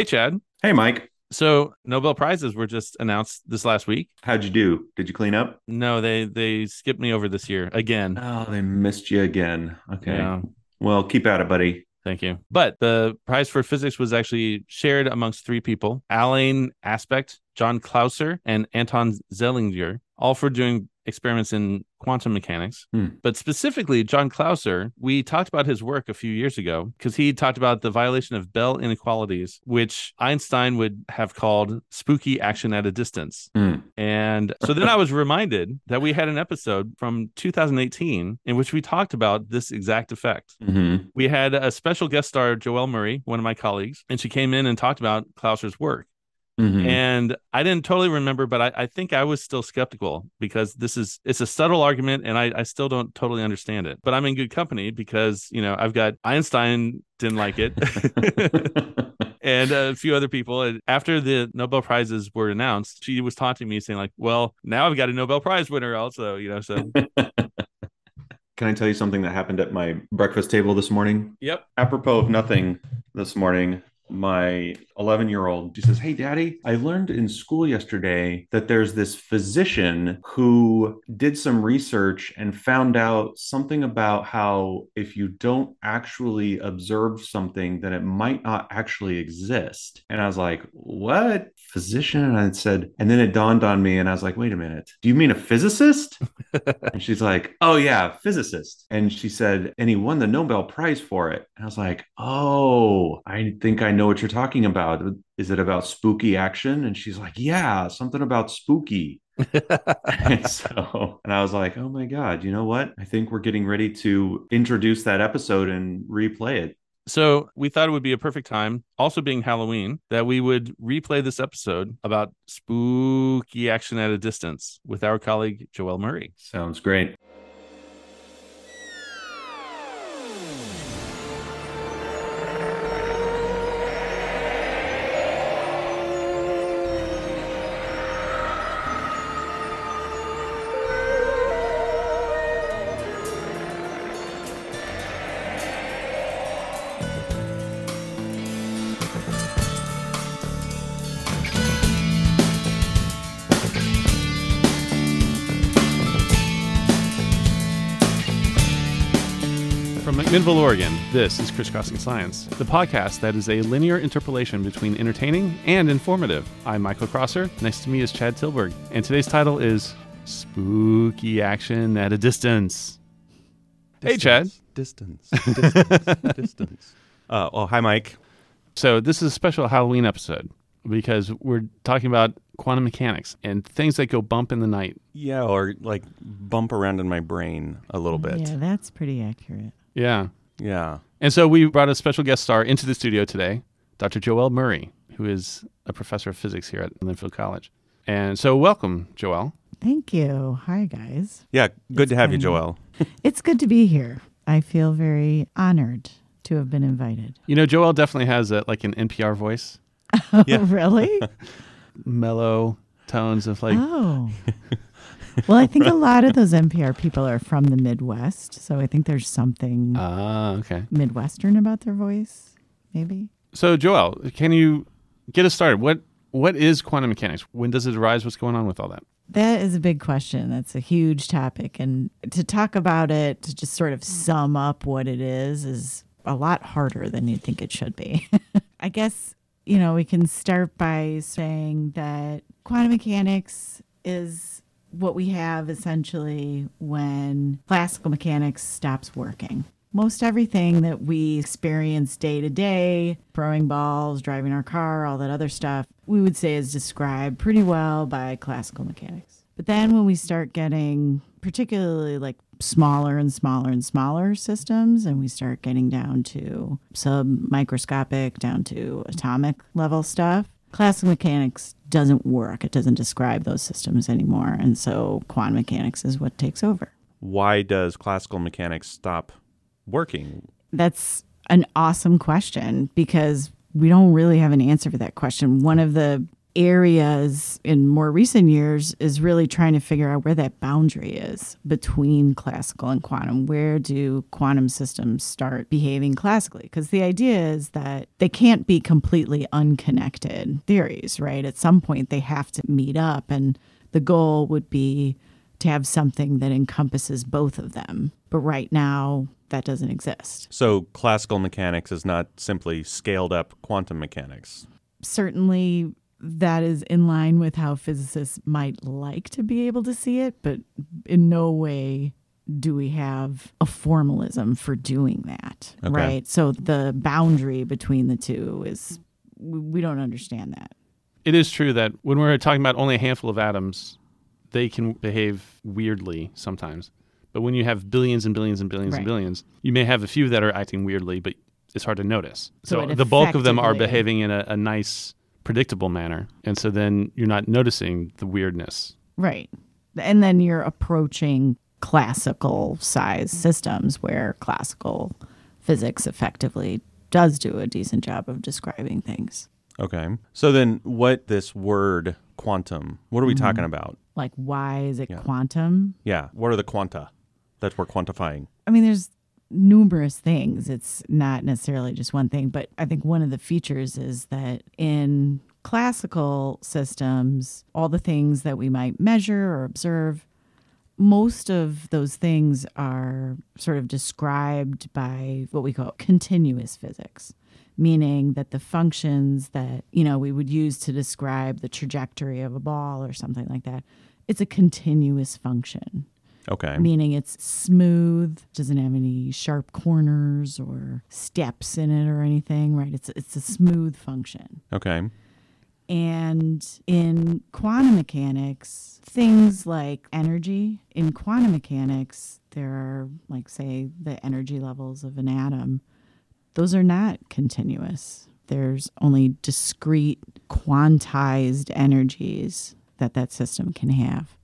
Hey, Chad. Hey, Mike. So Nobel prizes were just announced this last week. How'd you do? Did you clean up? No, they they skipped me over this year again. Oh, they missed you again. Okay. Yeah. Well, keep at it, buddy. Thank you. But the prize for physics was actually shared amongst three people Alain Aspect, John Clauser, and Anton Zeilinger, all for doing experiments in quantum mechanics. Hmm. But specifically, John Clauser, we talked about his work a few years ago because he talked about the violation of Bell inequalities, which Einstein would have called spooky action at a distance. Hmm. And so then I was reminded that we had an episode from 2018 in which we talked about this exact effect. Mm-hmm. We had a special guest star, Joelle Murray, one of my colleagues, and she came in and talked about Clauser's work. Mm-hmm. And I didn't totally remember, but I, I think I was still skeptical because this is it's a subtle argument and I, I still don't totally understand it. But I'm in good company because, you know, I've got Einstein didn't like it. and a few other people. And after the Nobel Prizes were announced, she was taunting me, saying, like, well, now I've got a Nobel Prize winner also, you know. So Can I tell you something that happened at my breakfast table this morning? Yep. Apropos of nothing this morning, my 11 year old, she says, Hey, daddy, I learned in school yesterday that there's this physician who did some research and found out something about how if you don't actually observe something, then it might not actually exist. And I was like, What? Physician? And I said, and then it dawned on me, and I was like, Wait a minute, do you mean a physicist? And she's like, Oh, yeah, physicist. And she said, And he won the Nobel Prize for it. And I was like, Oh, I think I know what you're talking about. Is it about spooky action? And she's like, Yeah, something about spooky. and so, and I was like, Oh my God, you know what? I think we're getting ready to introduce that episode and replay it. So we thought it would be a perfect time, also being Halloween, that we would replay this episode about spooky action at a distance with our colleague Joelle Murray. Sounds great. From McMinnville, Oregon, this is Crisscrossing Science, the podcast that is a linear interpolation between entertaining and informative. I'm Michael Crosser. Next to me is Chad Tillberg, and today's title is Spooky Action at a Distance. Hey, Chad. Distance. Distance. distance. Uh, oh, hi, Mike. So, this is a special Halloween episode because we're talking about quantum mechanics and things that go bump in the night. Yeah, or like bump around in my brain a little bit. Yeah, that's pretty accurate. Yeah. Yeah. And so we brought a special guest star into the studio today, Dr. Joelle Murray, who is a professor of physics here at Linfield College. And so, welcome, Joelle. Thank you. Hi, guys. Yeah. Good It's to have you, been- Joelle. It's good to be here. I feel very honored to have been invited. You know, Joelle definitely has a, like an NPR voice, oh, Yeah. Oh, really? mellow tones of like, oh. Well, I think a lot of those NPR people are from the Midwest. So I think there's something ah, okay. Midwestern about their voice, maybe. So, Joelle, can you get us started? What What is quantum mechanics? When does it arise? What's going on with all that? That is a big question. That's a huge topic. And to talk about it, to just sort of sum up what it is, is a lot harder than you'd think it should be. I guess, you know, we can start by saying that quantum mechanics is what we have essentially when classical mechanics stops working. Most everything that we experience day to day, throwing balls, driving our car, all that other stuff, we would say is described pretty well by classical mechanics. But then when we start getting particularly like smaller and smaller and smaller systems, and we start getting down to sub microscopic, down to atomic level stuff, classical mechanics doesn't work. It doesn't describe those systems anymore. And so quantum mechanics is what takes over. Why does classical mechanics stop working? That's an awesome question because we don't really have an answer for that question. One of the areas in more recent years is really trying to figure out where that boundary is between classical and quantum. Where do quantum systems start behaving classically? Because the idea is that they can't be completely unconnected theories, right? At some point, they have to meet up, and the goal would be to have something that encompasses both of them. But right now, that doesn't exist. So classical mechanics is not simply scaled up quantum mechanics. Certainly, that is in line with how physicists might like to be able to see it, but in no way do we have a formalism for doing that, Okay. right? So the boundary between the two is we don't understand that. It is true that when we're talking about only a handful of atoms, they can behave weirdly sometimes. But when you have billions and billions and billions and billions, you may have a few that are acting weirdly, but it's hard to notice. So So, the bulk of them are behaving in a, a nice, predictable manner. And so then you're not noticing the weirdness. Right. And then you're approaching classical size systems where classical physics effectively does do a decent job of describing things. Okay. So then what this word quantum, what are we mm-hmm. talking about? Like, why is it Yeah. quantum? Yeah. What are the quanta that we're quantifying? I mean, there's numerous things. It's not necessarily just one thing, but I think one of the features is that in classical systems, all the things that we might measure or observe, most of those things are sort of described by what we call continuous physics meaning that the functions that you know we would use to describe the trajectory of a ball or something like that it's a continuous function Okay. meaning it's smooth, doesn't have any sharp corners or steps in it or anything, right? It's it's a smooth function. Okay. And in quantum mechanics, things like energy, in quantum mechanics, there are like say the energy levels of an atom. Those are not continuous. There's only discrete quantized energies that that system can have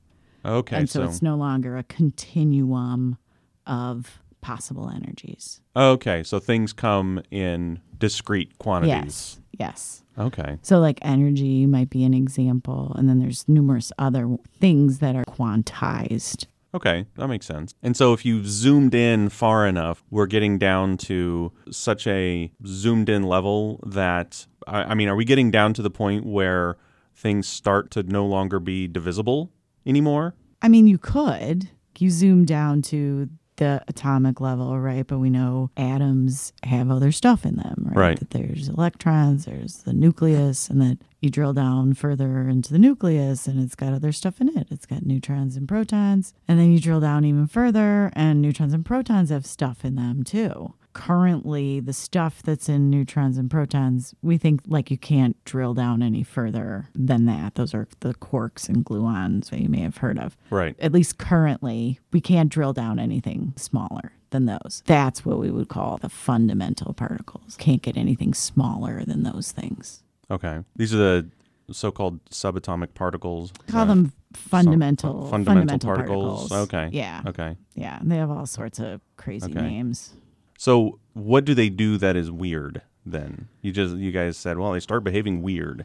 Okay. and so, so, it's no longer a continuum of possible energies. okay. So things come in discrete quantities. Yes. Yes. Okay. So, like energy might be an example, and then there's numerous other things that are quantized. Okay, that makes sense. And so if you've zoomed in far enough, we're getting down to such a zoomed in level that I, I mean, are we getting down to the point where things start to no longer be divisible anymore? I mean, you could. You zoom down to the atomic level, right? But we know atoms have other stuff in them, right? Right. That there's electrons, there's the nucleus, and that you drill down further into the nucleus and it's got other stuff in it. It's got neutrons and protons. And then you drill down even further, and neutrons and protons have stuff in them too. Currently, the stuff that's in neutrons and protons, we think like you can't drill down any further than that. Those are the quarks and gluons that you may have heard of Right. at least currently, we can't drill down anything smaller than those. That's what we would call the fundamental particles. Can't get anything smaller than those things. Okay. These are the so-called subatomic particles. Call Uh, them fundamental fu- fundamental fundamental particles. particles. Okay. Yeah. Okay. Yeah. and They have all sorts of crazy Okay. names. So what do they do that is weird then? You just you guys said, well, they start behaving weird.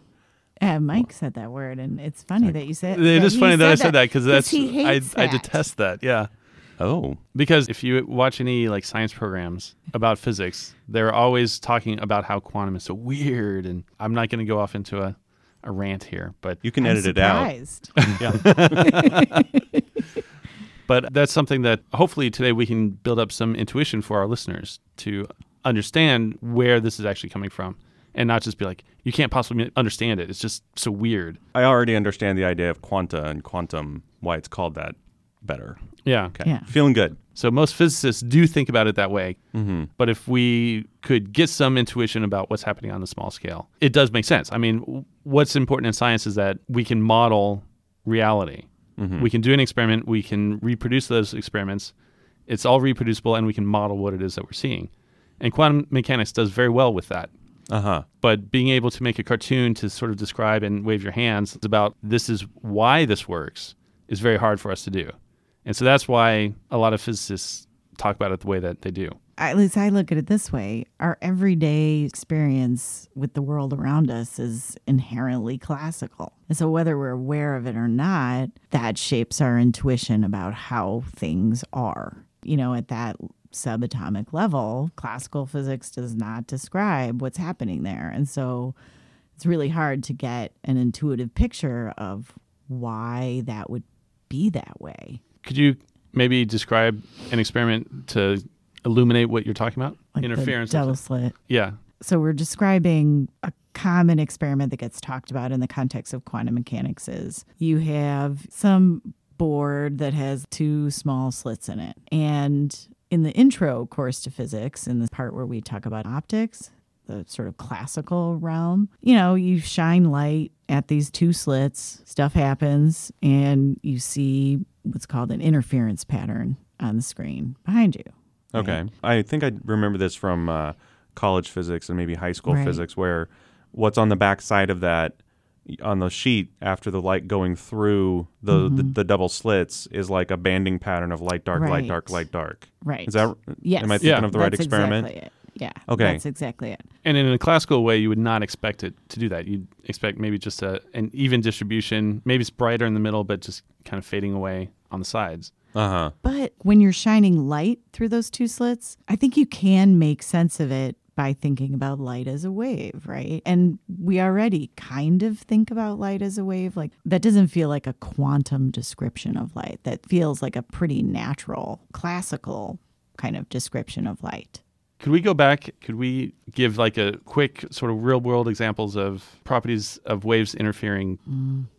Uh, Mike said that word, and it's funny that you said. It. It is funny that I said that because that's he I, hates I that. detest that. Yeah. Oh. Because if you watch any like science programs about physics, they're always talking about how quantum is so weird. And I'm not going to go off into a, a rant here, but You can I'm edit it out. surprised. but that's something that hopefully today we can build up some intuition for our listeners to understand where this is actually coming from and not just be like you can't possibly understand it it's just so weird I already understand the idea of quanta and quantum, why it's called that better. yeah Okay. Yeah. Feeling good. so most physicists do think about it that way Mm-hmm. but if we could get some intuition about what's happening on the small scale it does make sense i mean what's important in science is that we can model reality Mm-hmm. we can do an experiment. We can reproduce those experiments. It's all reproducible and we can model what it is that we're seeing. And quantum mechanics does very well with that. Uh huh. but being able to make a cartoon to sort of describe and wave your hands about this is why this works is very hard for us to do. And so that's why a lot of physicists talk about it the way that they do at least I look at it this way our everyday experience with the world around us is inherently classical. And so, whether we're aware of it or not, that shapes our intuition about how things are. You know, at that subatomic level, classical physics does not describe what's happening there. And so, it's really hard to get an intuitive picture of why that would be that way. Could you maybe describe an experiment to illuminate what you're talking about? Like Interference. double slit. Yeah. So we're describing a common experiment that gets talked about in the context of quantum mechanics is you have some board that has two small slits in it. And in the intro course to physics, in the part where we talk about optics, the sort of classical realm, you know, you shine light at these two slits, stuff happens, and you see what's called an interference pattern on the screen behind you. Okay. I think I remember this from uh, college physics and maybe high school Right. physics, where what's on the back side of that on the sheet after the light going through the, the, the double slits is like a banding pattern of light, dark, light, dark, light, dark. Right. Is that? Yes. Am I thinking Yeah. of the right That's experiment? Exactly it. Yeah. Okay. That's exactly it. And in a classical way, you would not expect it to do that. You'd expect maybe just a, an even distribution. Maybe it's brighter in the middle, but just kind of fading away on the sides. Uh huh. But when you're shining light through those two slits, I think you can make sense of it by thinking about light as a wave, right? And we already kind of think about light as a wave. Like that doesn't feel like a quantum description of light. That feels like a pretty natural, classical kind of description of light. Could we go back? Could we give like a quick sort of real world examples of properties of waves interfering?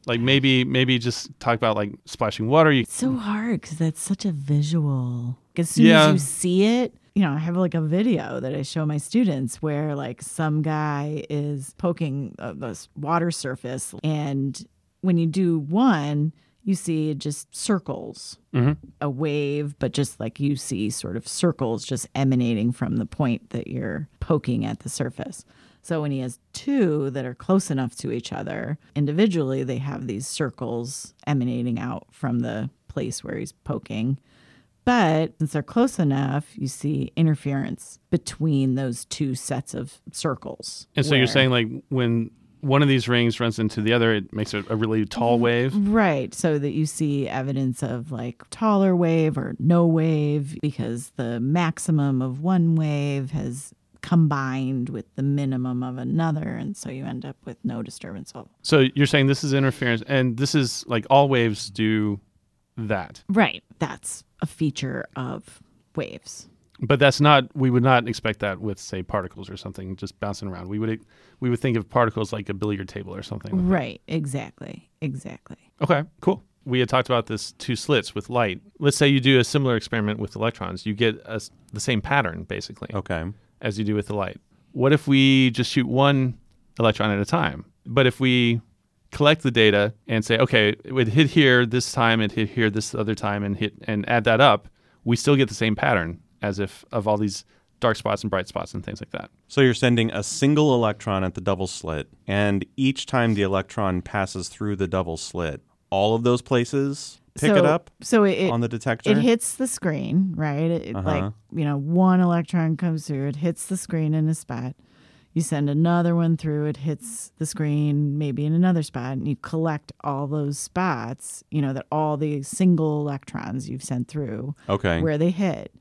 Like maybe maybe just talk about like splashing water. You, It's so hard because that's such a visual. As soon Yeah. as you see it, you know, I have like a video that I show my students where like some guy is poking uh, this water surface, and when you do one, you see just circles, mm-hmm. a wave, but just like you see sort of circles just emanating from the point that you're poking at the surface. So when he has two that are close enough to each other, individually they have these circles emanating out from the place where he's poking. But since they're close enough, you see interference between those two sets of circles. and so you're saying like when one of these rings runs into the other, it makes a, a really tall mm-hmm. wave. Right. So that you see evidence of like taller wave or no wave because the maximum of one wave has combined with the minimum of another. And so you end up with no disturbance at all. So you're saying this is interference, and this is like all waves do that, Right. That's a feature of waves. But that's not. We would not expect that with say particles or something just bouncing around. We would we would think of particles like a billiard table or something. Right. Exactly. Exactly. Okay, cool. We had talked about this two slits with light. Let's say you do a similar experiment with electrons. You get a s the same pattern basically Okay. as you do with the light. What if we just shoot one electron at a time? But if we collect the data and say, okay, it would hit here this time, it hit here this other time, and hit and add that up, we still get the same pattern as if of all these dark spots and bright spots and things like that. So you're sending a single electron at the double slit, and each time the electron passes through the double slit, all of those places pick so, it up So it, on the detector. it hits the screen, right? It, it, Uh-huh. Like, you know, one electron comes through, it hits the screen in a spot. You send another one through, it hits the screen maybe in another spot, and you collect all those spots, you know, that all the single electrons you've sent through, okay. where they hit.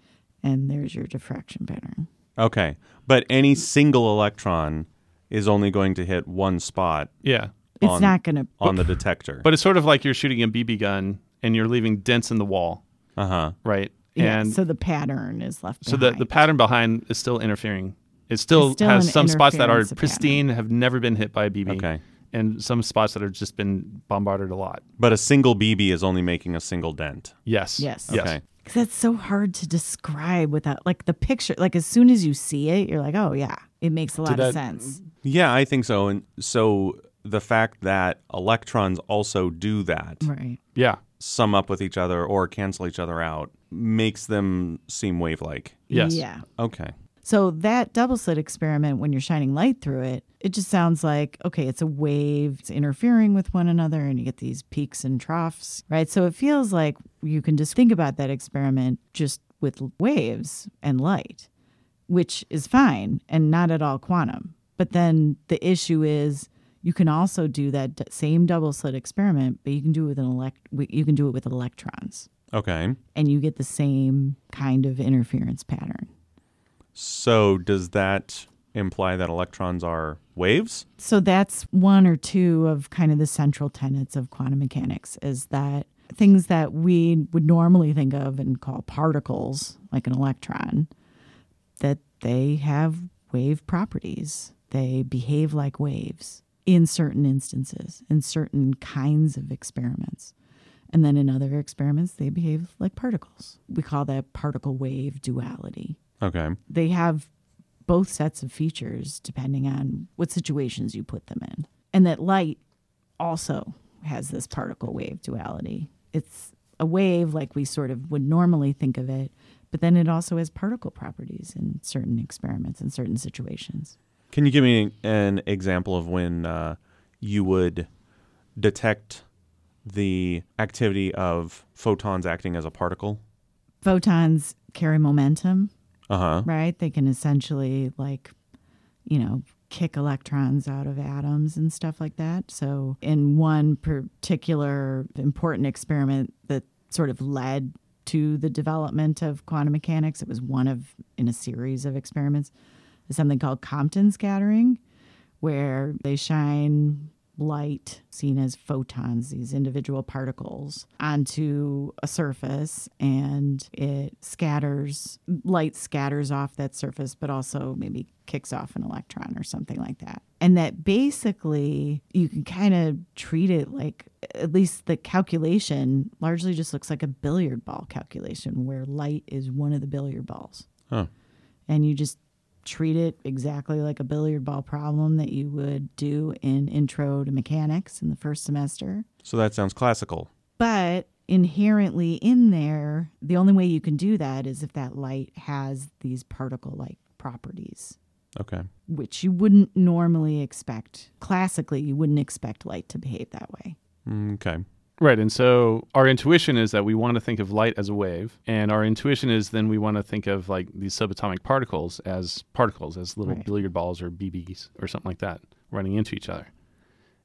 And there's your diffraction pattern. Okay. But any single electron is only going to hit one spot Yeah. It's not going to. on the detector. But it's sort of like you're shooting a BB gun and you're leaving dents in the wall, uh huh. right? Yeah, and so the pattern is left behind. So the, the pattern behind is still interfering. It still, still has some spots that are interference pattern. pristine, have never been hit by a BB, Okay. and some spots that have just been bombarded a lot. But a single BB is only making a single dent. Yes. Yes. Yes. Okay. Because that's so hard to describe without, like, the picture. Like, as soon as you see it, you're like, oh, yeah, it makes a lot that- of sense. Yeah, I think so. And so the fact that electrons also do that, Right. Yeah. sum up with each other or cancel each other out, makes them seem wave like. Yes. Yeah. Okay. So that double slit experiment, when you're shining light through it, it just sounds like okay, it's a wave, it's interfering with one another, and you get these peaks and troughs, right? So it feels like you can just think about that experiment just with waves and light. which is fine and not at all quantum. But then the issue is you can also do that d- same double slit experiment, but you can do it with an elect you can do it with electrons Okay. and you get the same kind of interference pattern. So does that imply that electrons are waves? So that's one or two of kind of the central tenets of quantum mechanics is that things that we would normally think of and call particles, like an electron, that they have wave properties. They behave like waves in certain instances, in certain kinds of experiments. And then in other experiments, they behave like particles. We call that particle wave duality Okay. they have both sets of features depending on what situations you put them in. And that light also has this particle wave duality. It's a wave like we sort of would normally think of it, but then it also has particle properties in certain experiments in certain situations. Can you give me an example of when uh, you would detect the activity of photons acting as a particle? Photons carry momentum, Uh huh. right? They can essentially like, you know, kick electrons out of atoms and stuff like that. So, in one particular important experiment that sort of led to the development of quantum mechanics, it was one of in a series of experiments, something called Compton scattering, where they shine light seen as photons, these individual particles, onto a surface and it scatters, light scatters off that surface, but also maybe kicks off an electron or something like that. And that basically you can kind of treat it like, at least the calculation largely just looks like a billiard ball calculation where light is one of the billiard balls. Huh. And you just treat it exactly like a billiard ball problem that you would do in intro to mechanics in the first semester. So that sounds classical. But inherently in there, the only way you can do that is if that light has these particle like properties, Okay. which you wouldn't normally expect. Classically, you wouldn't expect light to behave that way. Mm, Okay. Right. And so our intuition is that we want to think of light as a wave. And our intuition is then we want to think of like these subatomic particles as particles, as little Right. billiard balls or BBs or something like that running into each other.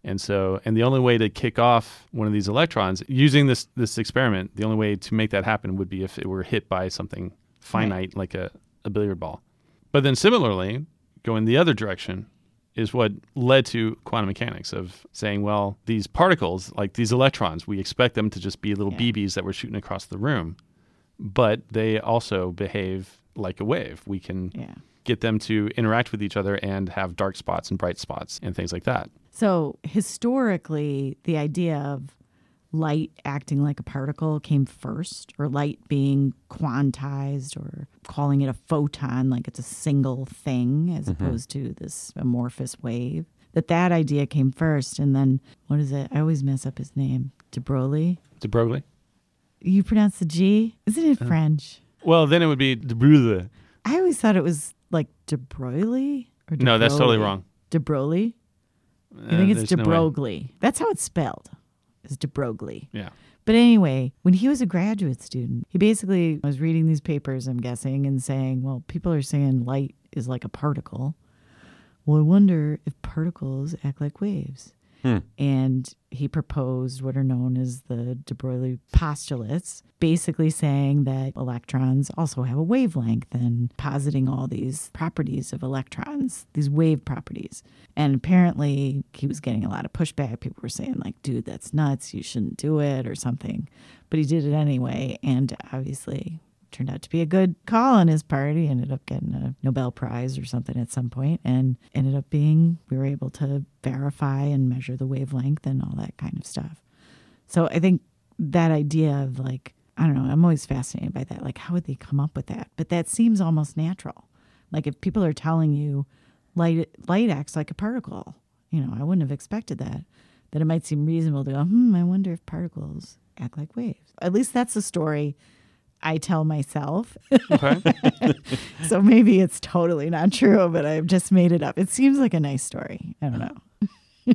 And so, and the only way to kick off one of these electrons using this this experiment, the only way to make that happen would be if it were hit by something finite like a, a billiard ball. But then similarly, going the other direction is what led to quantum mechanics of saying, well, these particles, like these electrons, we expect them to just be little Yeah. BBs that we're shooting across the room, but they also behave like a wave. We can Yeah. get them to interact with each other and have dark spots and bright spots and things like that. So historically, the idea of light acting like a particle came first, or light being quantized, or calling it a photon, like it's a single thing as opposed to this amorphous wave. That that idea came first, and then what is it? I always mess up his name. De Broglie. De Broglie? You pronounce the G? Isn't it French? Well, then it would be De Broglie. I always thought it was like De Broglie or De No, that's totally wrong. De Broglie. I Uh, think it's De no way. That's how it's spelled. Is De Broglie. Yeah. But anyway, when he was a graduate student, he basically was reading these papers, I'm guessing, and saying, well, people are saying light is like a particle. Well, I wonder if particles act like waves. Hmm. And he proposed what are known as the de Broglie postulates, basically saying that electrons also have a wavelength and positing all these properties of electrons, these wave properties. And apparently he was getting a lot of pushback. People were saying, like, dude, that's nuts. You shouldn't do it or something. But he did it anyway. And obviously turned out to be a good call on his part. He ended up getting a Nobel Prize or something at some point and ended up being, we were able to verify and measure the wavelength and all that kind of stuff. So I think that idea of like, I don't know, I'm always fascinated by that. Like, how would they come up with that? But that seems almost natural. Like, if people are telling you light, light acts like a particle, you know, I wouldn't have expected that. That it might seem reasonable to go, hmm, I wonder if particles act like waves. At least that's the story I tell myself. Okay. so maybe it's totally not true, but I've just made it up. It seems like a nice story. I don't know.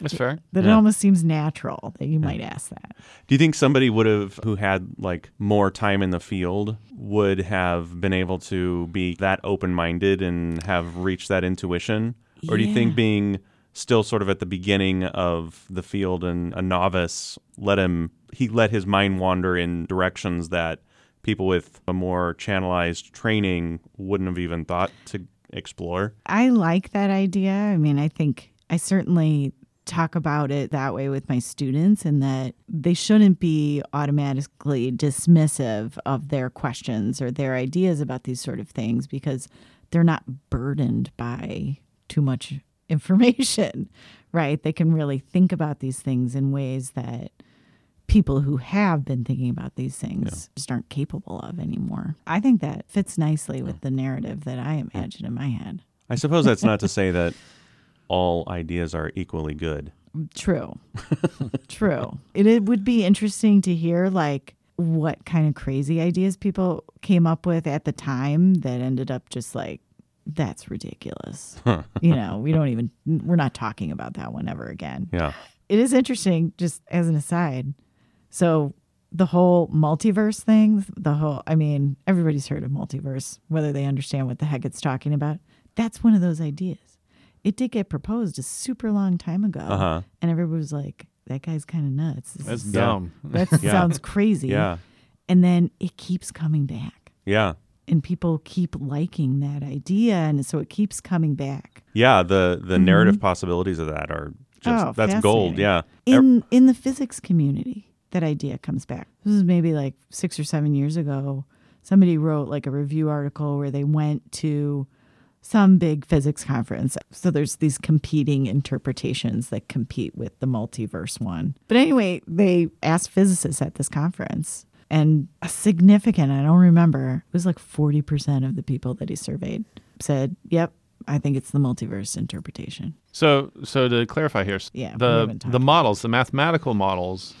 That's fair. That it almost seems natural that you might ask that. Do you think somebody would have, who had like more time in the field, would have been able to be that open minded and have reached that intuition? Or do you think being still sort of at the beginning of the field and a novice let him, he let his mind wander in directions that people with a more channelized training wouldn't have even thought to explore? I like that idea. I mean, I think I certainly talk about it that way with my students and that they shouldn't be automatically dismissive of their questions or their ideas about these sort of things because they're not burdened by too much information, right? They can really think about these things in ways that people who have been thinking about these things just aren't capable of anymore. I think that fits nicely with the narrative that I imagine in my head. I suppose that's not to say that all ideas are equally good. True. True. It, it would be interesting to hear like what kind of crazy ideas people came up with at the time that ended up just like that's ridiculous. you know, we don't even we're not talking about that one ever again. Yeah. It is interesting just as an aside. So the whole multiverse thing, the whole I mean, everybody's heard of multiverse whether they understand what the heck it's talking about. That's one of those ideas. It did get proposed a super long time ago. Uh-huh. And everybody was like, that guy's kind of nuts. This That's is- dumb. that Yeah. sounds crazy. Yeah. And then it keeps coming back. Yeah. And people keep liking that idea. And so it keeps coming back. Yeah, the the narrative possibilities of that are just Mm-hmm. Oh, that's gold. Yeah. In in the physics community, that idea comes back. This is maybe like six or seven years ago. Somebody wrote like a review article where they went to some big physics conference. So there's these competing interpretations that compete with the multiverse one. But anyway, they asked physicists at this conference, and a significant, I don't remember, it was like 40% of the people that he surveyed said, Yep, I think it's the multiverse interpretation. So, so to clarify here, Yeah, the the models, the mathematical models,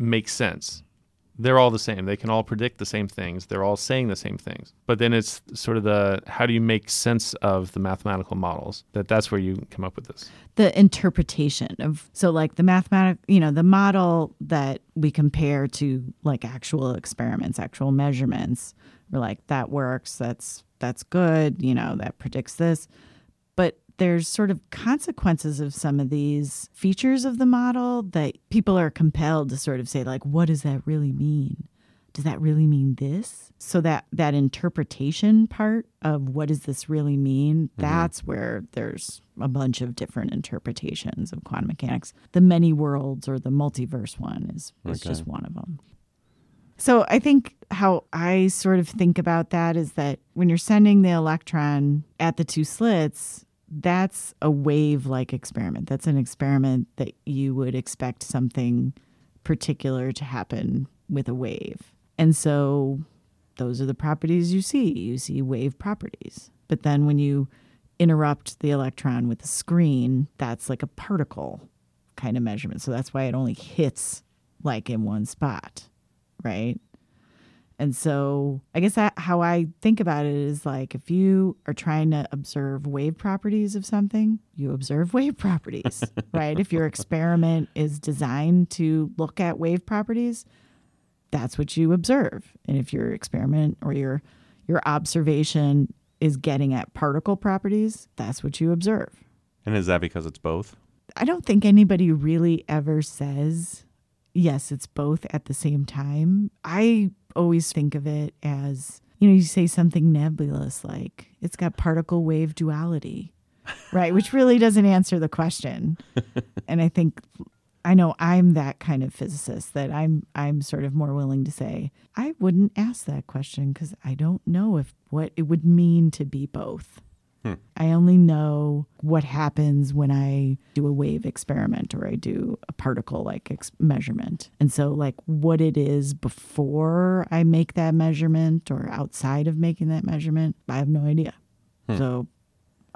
make sense. They're all the same. They can all predict the same things. They're all saying the same things. But then it's sort of the how do you make sense of the mathematical models? That that's where you come up with this. the interpretation of so like the mathematic you know the model that we compare to like actual experiments actual measurements we're like that works that's that's good you know that predicts this but there's sort of consequences of some of these features of the model that people are compelled to sort of say like what does that really mean? Does that really mean this? So that that interpretation part of what does this really mean mm-hmm. that's where there's a bunch of different interpretations of quantum mechanics. The many worlds or the multiverse one is, is just one of them so i think how i sort of think about that is that when you're sending the electron at the two slits that's a wave like experiment that's an experiment that you would expect something particular to happen with a wave. And so those are the properties you see. You see wave properties. But then when you interrupt the electron with a screen, that's like a particle kind of measurement. So that's why it only hits like in one spot, right? And so I guess that how I think about it is like if you are trying to observe wave properties of something, you observe wave properties, right? If your experiment is designed to look at wave properties, that's what you observe. And if your experiment or your your observation is getting at particle properties, that's what you observe. And is that because it's both? I don't think anybody really ever says, yes, it's both at the same time. I always think of it as, you know, you say something nebulous like it's got particle wave duality, right? Which really doesn't answer the question. and I think I know I'm that kind of physicist that I'm I'm sort of more willing to say I wouldn't ask that question because I don't know if what it would mean to be both. I only know what happens when I do a wave experiment or I do a particle like ex- measurement. And so, like, what it is before I make that measurement or outside of making that measurement, I have no idea. Hmm. So,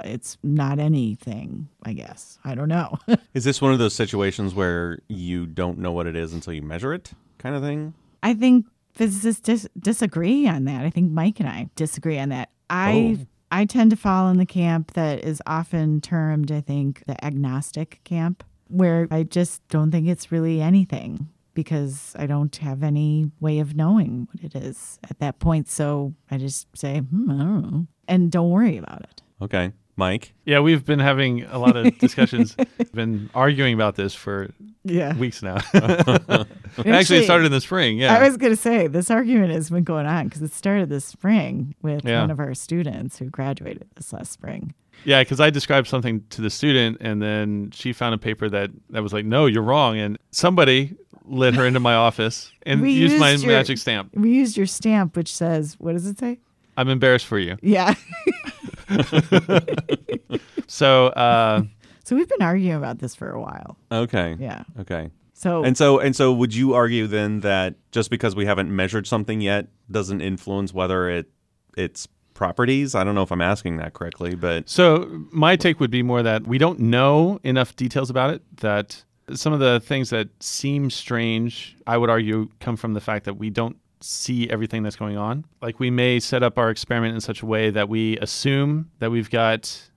it's not anything, I guess. I don't know. Is this one of those situations where you don't know what it is until you measure it, kind of thing? I think physicists dis- disagree on that. I think Mike and I disagree on that. I Oh. I tend to fall in the camp that is often termed, I think, the agnostic camp, where I just don't think it's really anything because I don't have any way of knowing what it is at that point. So I just say, hmm, I don't know, and don't worry about it. Okay. Mike? Yeah, we've been having a lot of discussions, been arguing about this for Yeah. weeks now. Actually, it started in the spring. Yeah. I was going to say this argument has been going on because it started this spring with Yeah. one of our students who graduated this last spring. Yeah, because I described something to the student, and then she found a paper that that was like, "No, you're wrong," and somebody led her into my office and We used my your- magic stamp. We used your stamp, which says, what does it say? I'm embarrassed for you. Yeah. So, uh, so we've been arguing about this for a while. Okay. Yeah. Okay. So And so and so would you argue then that just because we haven't measured something yet doesn't influence whether it its properties? I don't know if I'm asking that correctly, but so my take would be more that we don't know enough details about it. That some of the things that seem strange, I would argue, come from the fact that we don't see everything that's going on. Like we may set up our experiment in such a way that we assume that we've got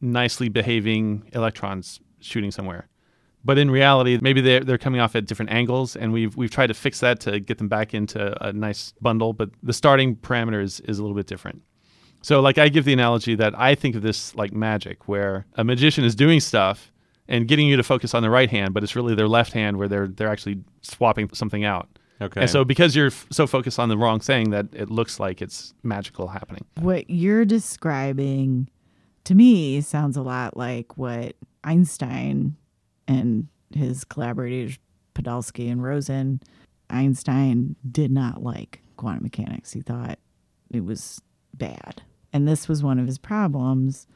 nicely behaving electrons shooting somewhere. But in reality, maybe they're, they're coming off at different angles, and we've, we've tried to fix that to get them back into a nice bundle. But the starting parameter is, is a little bit different. So, like, I give the analogy that I think of this like magic, where a magician is doing stuff and getting you to focus on the right hand, but it's really their left hand where they're they're actually swapping something out. Okay. And so, because you're f- so focused on the wrong thing, that it looks like it's magical happening. what you're describing to me sounds a lot like what Einstein and his collaborators Podolsky and Rosen Einstein did not like quantum mechanics. He thought it was bad. And this was one of his problems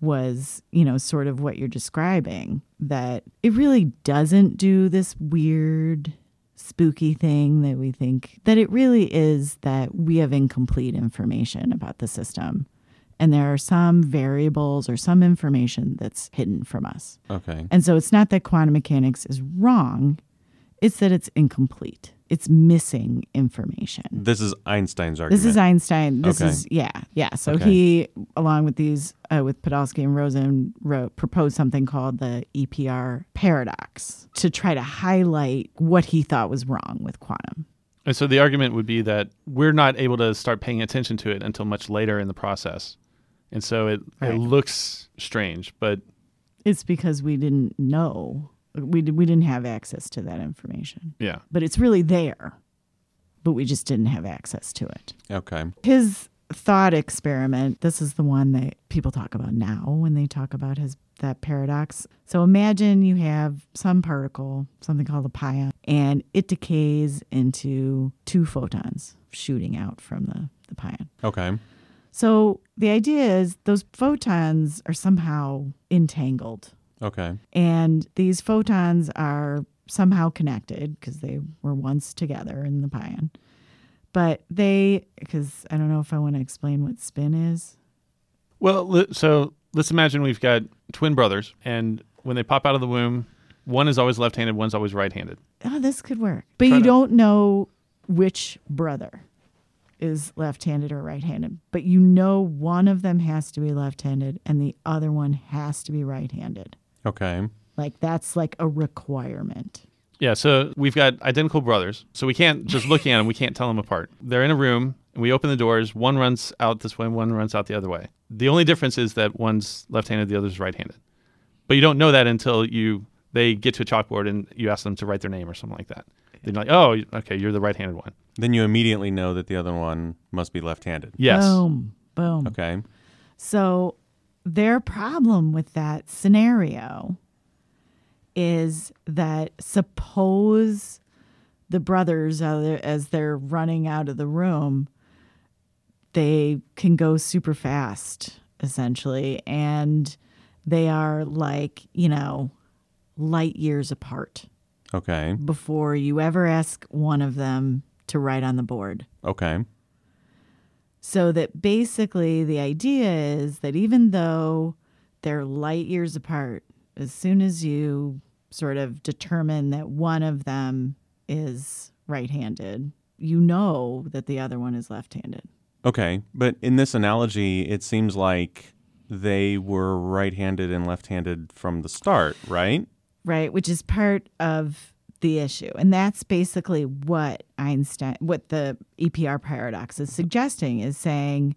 was, you know, sort of what you're describing that it really doesn't do this weird spooky thing that we think that it really is that we have incomplete information about the system and there are some variables or some information that's hidden from us. okay. And so it's not that quantum mechanics is wrong, it's that it's incomplete. It's missing information. This is Einstein's argument. This is Einstein. This Okay. is yeah, yeah. So Okay. he, along with these, uh, with Podolsky and Rosen, wrote proposed something called the EPR paradox to try to highlight what he thought was wrong with quantum. And so, the argument would be that we're not able to start paying attention to it until much later in the process. And so, it, Right. it looks strange, but It's because we didn't know. We did, we didn't have access to that information, yeah. but it's really there, but we just didn't have access to it. okay. his thought experiment this is the one that people talk about now when they talk about his that paradox so imagine you have some particle something called a pion and it decays into two photons shooting out from the, the pion Okay. so the idea is those photons are somehow entangled Okay. and these photons are somehow connected because they were once together in the pion. But they, because I don't know if I want to explain what spin is. Well, so let's imagine we've got twin brothers, and when they pop out of the womb, one is always left handed, one's always right handed. Oh, this could work. But Try you to- don't know which brother is left handed or right handed. But you know one of them has to be left handed and the other one has to be right handed. Okay. Like that's like a requirement. Yeah, so we've got identical brothers. So we can't just looking at them, we can't tell them apart. They're in a room, and we open the doors. One runs out this way, one runs out the other way. The only difference is that one's left-handed, the other's right-handed. But you don't know that until you they get to a chalkboard and you ask them to write their name or something like that. Then you're like, oh, okay, you're the right-handed one. Then you immediately know that the other one must be left-handed. Yes. Boom. Boom. Okay. So their problem with that scenario is that suppose the brothers uh, as they're running out of the room they can go super fast essentially and they are like you know light years apart Okay. before you ever ask one of them to write on the board Okay. So that basically the idea is that even though they're light years apart, as soon as you sort of determine that one of them is right handed, you know that the other one is left handed. Okay. But in this analogy, it seems like they were right-handed and left-handed from the start, right? right? Which is part of the issue. And that's basically what Einstein, what the EPR paradox is suggesting is saying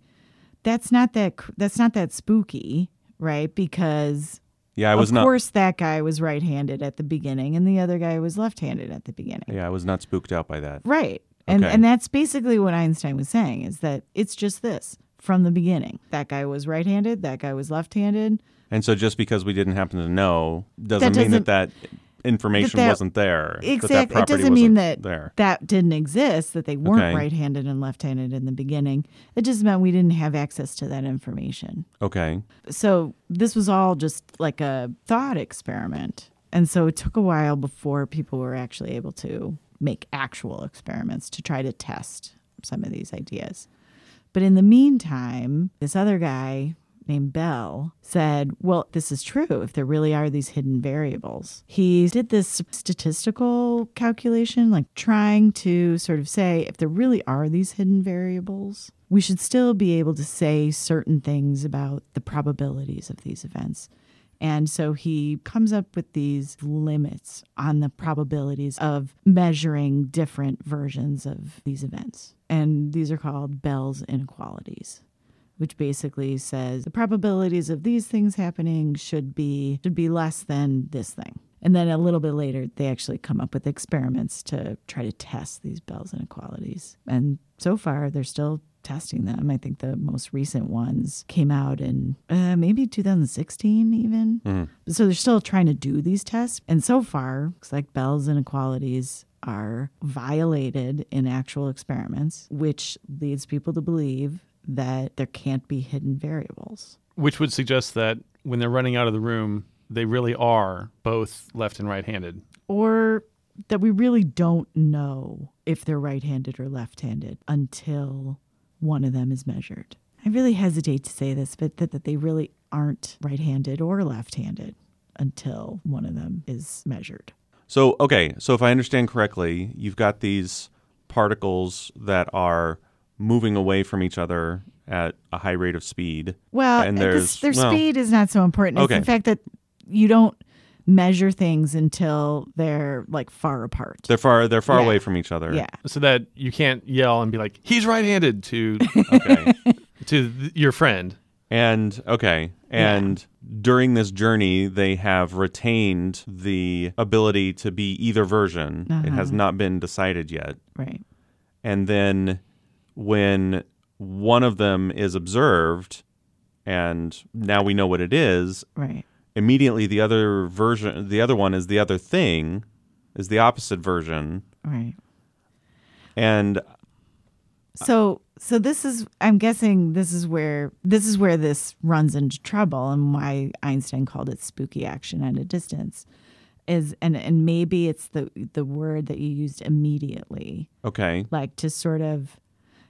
that's not that that's not that spooky, right? Because Yeah, I was of not. course that guy was right-handed at the beginning and the other guy was left-handed at the beginning. Yeah, I was not spooked out by that. Right. And Okay. and that's basically what Einstein was saying is that it's just this from the beginning. That guy was right-handed, that guy was left-handed. And so just because we didn't happen to know doesn't mean doesn't- that that information that- wasn't there. that that Exactly. It doesn't mean that there. that didn't exist, that they weren't Okay. right-handed and left-handed in the beginning. It just meant we didn't have access to that information. Okay. So this was all just like a thought experiment. And so it took a while before people were actually able to make actual experiments to try to test some of these ideas. But in the meantime, this other guy named Bell said, Well, this is true if there really are these hidden variables. He did this statistical calculation, like trying to sort of say if there really are these hidden variables, we should still be able to say certain things about the probabilities of these events. And so he comes up with these limits on the probabilities of measuring different versions of these events. And these are called Bell's inequalities, which basically says the probabilities of these things happening should be should be less than this thing. And then a little bit later they actually come up with experiments to try to test these Bell's inequalities. And so far they're still testing them. I think the most recent ones came out in uh, maybe 2016 even. So they're still trying to do these tests. And so far, it's like Bell's inequalities are violated in actual experiments, which leads people to believe that there can't be hidden variables. Which would suggest that when they're running out of the room, they really are both left and right handed. Or that we really don't know if they're right handed or left handed until one of them is measured. I really hesitate to say this, but that, that they really aren't right handed or left handed until one of them is measured. So, okay, so if I understand correctly, you've got these particles that are moving away from each other at a high rate of speed. Well, And this- there's- their well- speed is not so important. It's Okay. the fact that you don't measure things until they're like far apart. They're far they're far Yeah. away from each other. yeah. So that you can't yell and be like, he's right handed to, Okay. to th- your friend. And okay, and during this journey, they have retained the ability to be either version. It has uh-huh. not been decided yet. Right. And then when one of them is observed, and now we know what it is, Right. immediately the other version, the other one is the other thing, is the opposite version, Right. and So so this is I'm guessing this is where this is where this runs into trouble and why Einstein called it spooky action at a distance is and and maybe it's the the word that you used immediately okay, like to sort of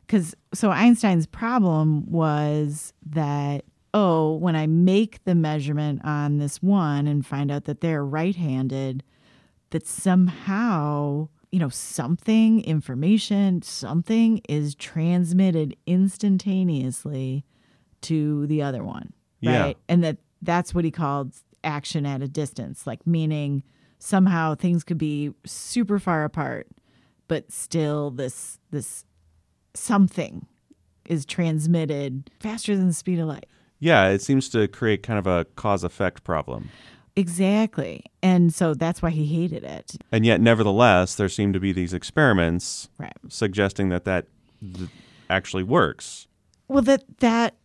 because so Einstein's problem was that oh when I make the measurement on this one and find out that they're right-handed that somehow you know something information something is transmitted instantaneously to the other one Yeah. right and that that's what he called action at a distance like meaning somehow things could be super far apart but still this this something is transmitted faster than the speed of light yeah, it seems to create kind of a cause effect problem. exactly and so that's why he hated it And yet, nevertheless, there seem to be these experiments right suggesting that that th- actually works. well that that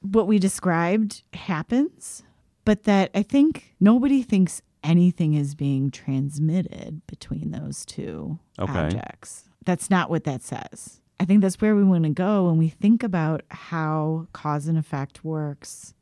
what we described happens but that i think nobody thinks anything is being transmitted between those two Okay. objects that's not what that says i think that's where we want to go when we think about how cause and effect works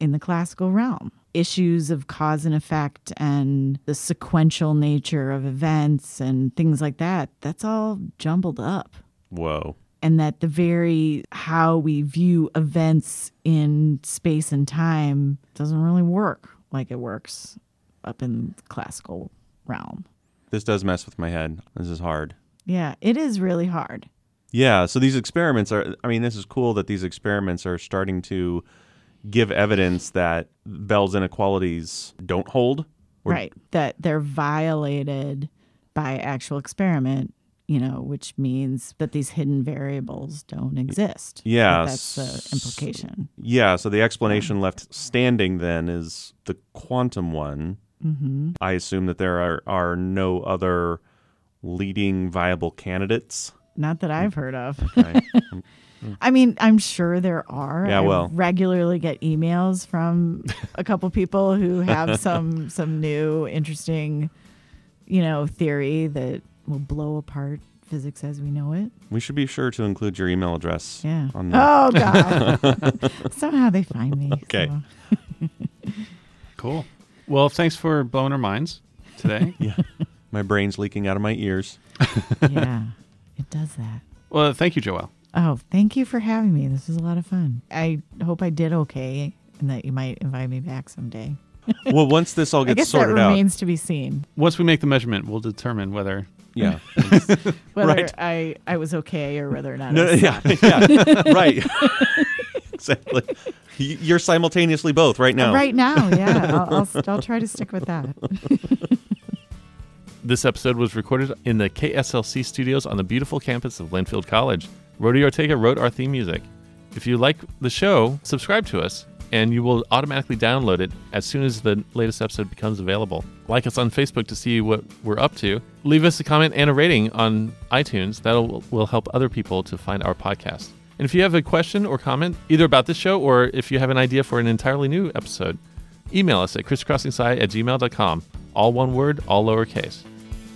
in the classical realm issues of cause and effect and the sequential nature of events and things like that that's all jumbled up Whoa. and that the very how we view events in space and time doesn't really work like it works up in the classical realm. This does mess with my head. This is hard. Yeah, it is really hard. Yeah, so these experiments are I mean, this is cool that these experiments are starting to give evidence that Bell's inequalities don't hold Or- right. That they're violated by actual experiment, you know, which means that these hidden variables don't exist. Yeah, That's the implication. Yeah, so the explanation left standing then is the quantum one. hmm I assume that there are, are no other leading viable candidates. Not that I've heard of. Right? Mm-hmm. I mean, I'm sure there are. Yeah, I well. regularly get emails from a couple people who have some some new interesting, you know, theory that will blow apart physics as we know it. we should be sure to include your email address. Yeah. On the, Oh God. Somehow they find me. Okay. so. Cool. Well, thanks for blowing our minds today. Yeah. My brain's leaking out of my ears. Yeah. It does that. well, thank you, Joelle. Oh, thank you for having me. This was a lot of fun. I hope I did okay and that you might invite me back someday. well, once this all I gets guess that sorted out, remains to be seen. Once we make the measurement, we'll determine whether. yeah, Whether Right. I, I was okay or whether or not no, I yeah, yeah, right, exactly. You're simultaneously both right now. Right now, yeah. I'll, I'll, I'll try to stick with that. This episode was recorded in the KSLC studios on the beautiful campus of Linfield College. Rody Ortega wrote our theme music. If you like the show, subscribe to us, and you will automatically download it as soon as the latest episode becomes available. Like us on Facebook to see what we're up to. Leave us a comment and a rating on iTunes. That will help other people to find our podcast. And if you have a question or comment, either about this show or if you have an idea for an entirely new episode, email us at crisscrossingsci at gmail.com. All one word, all lowercase.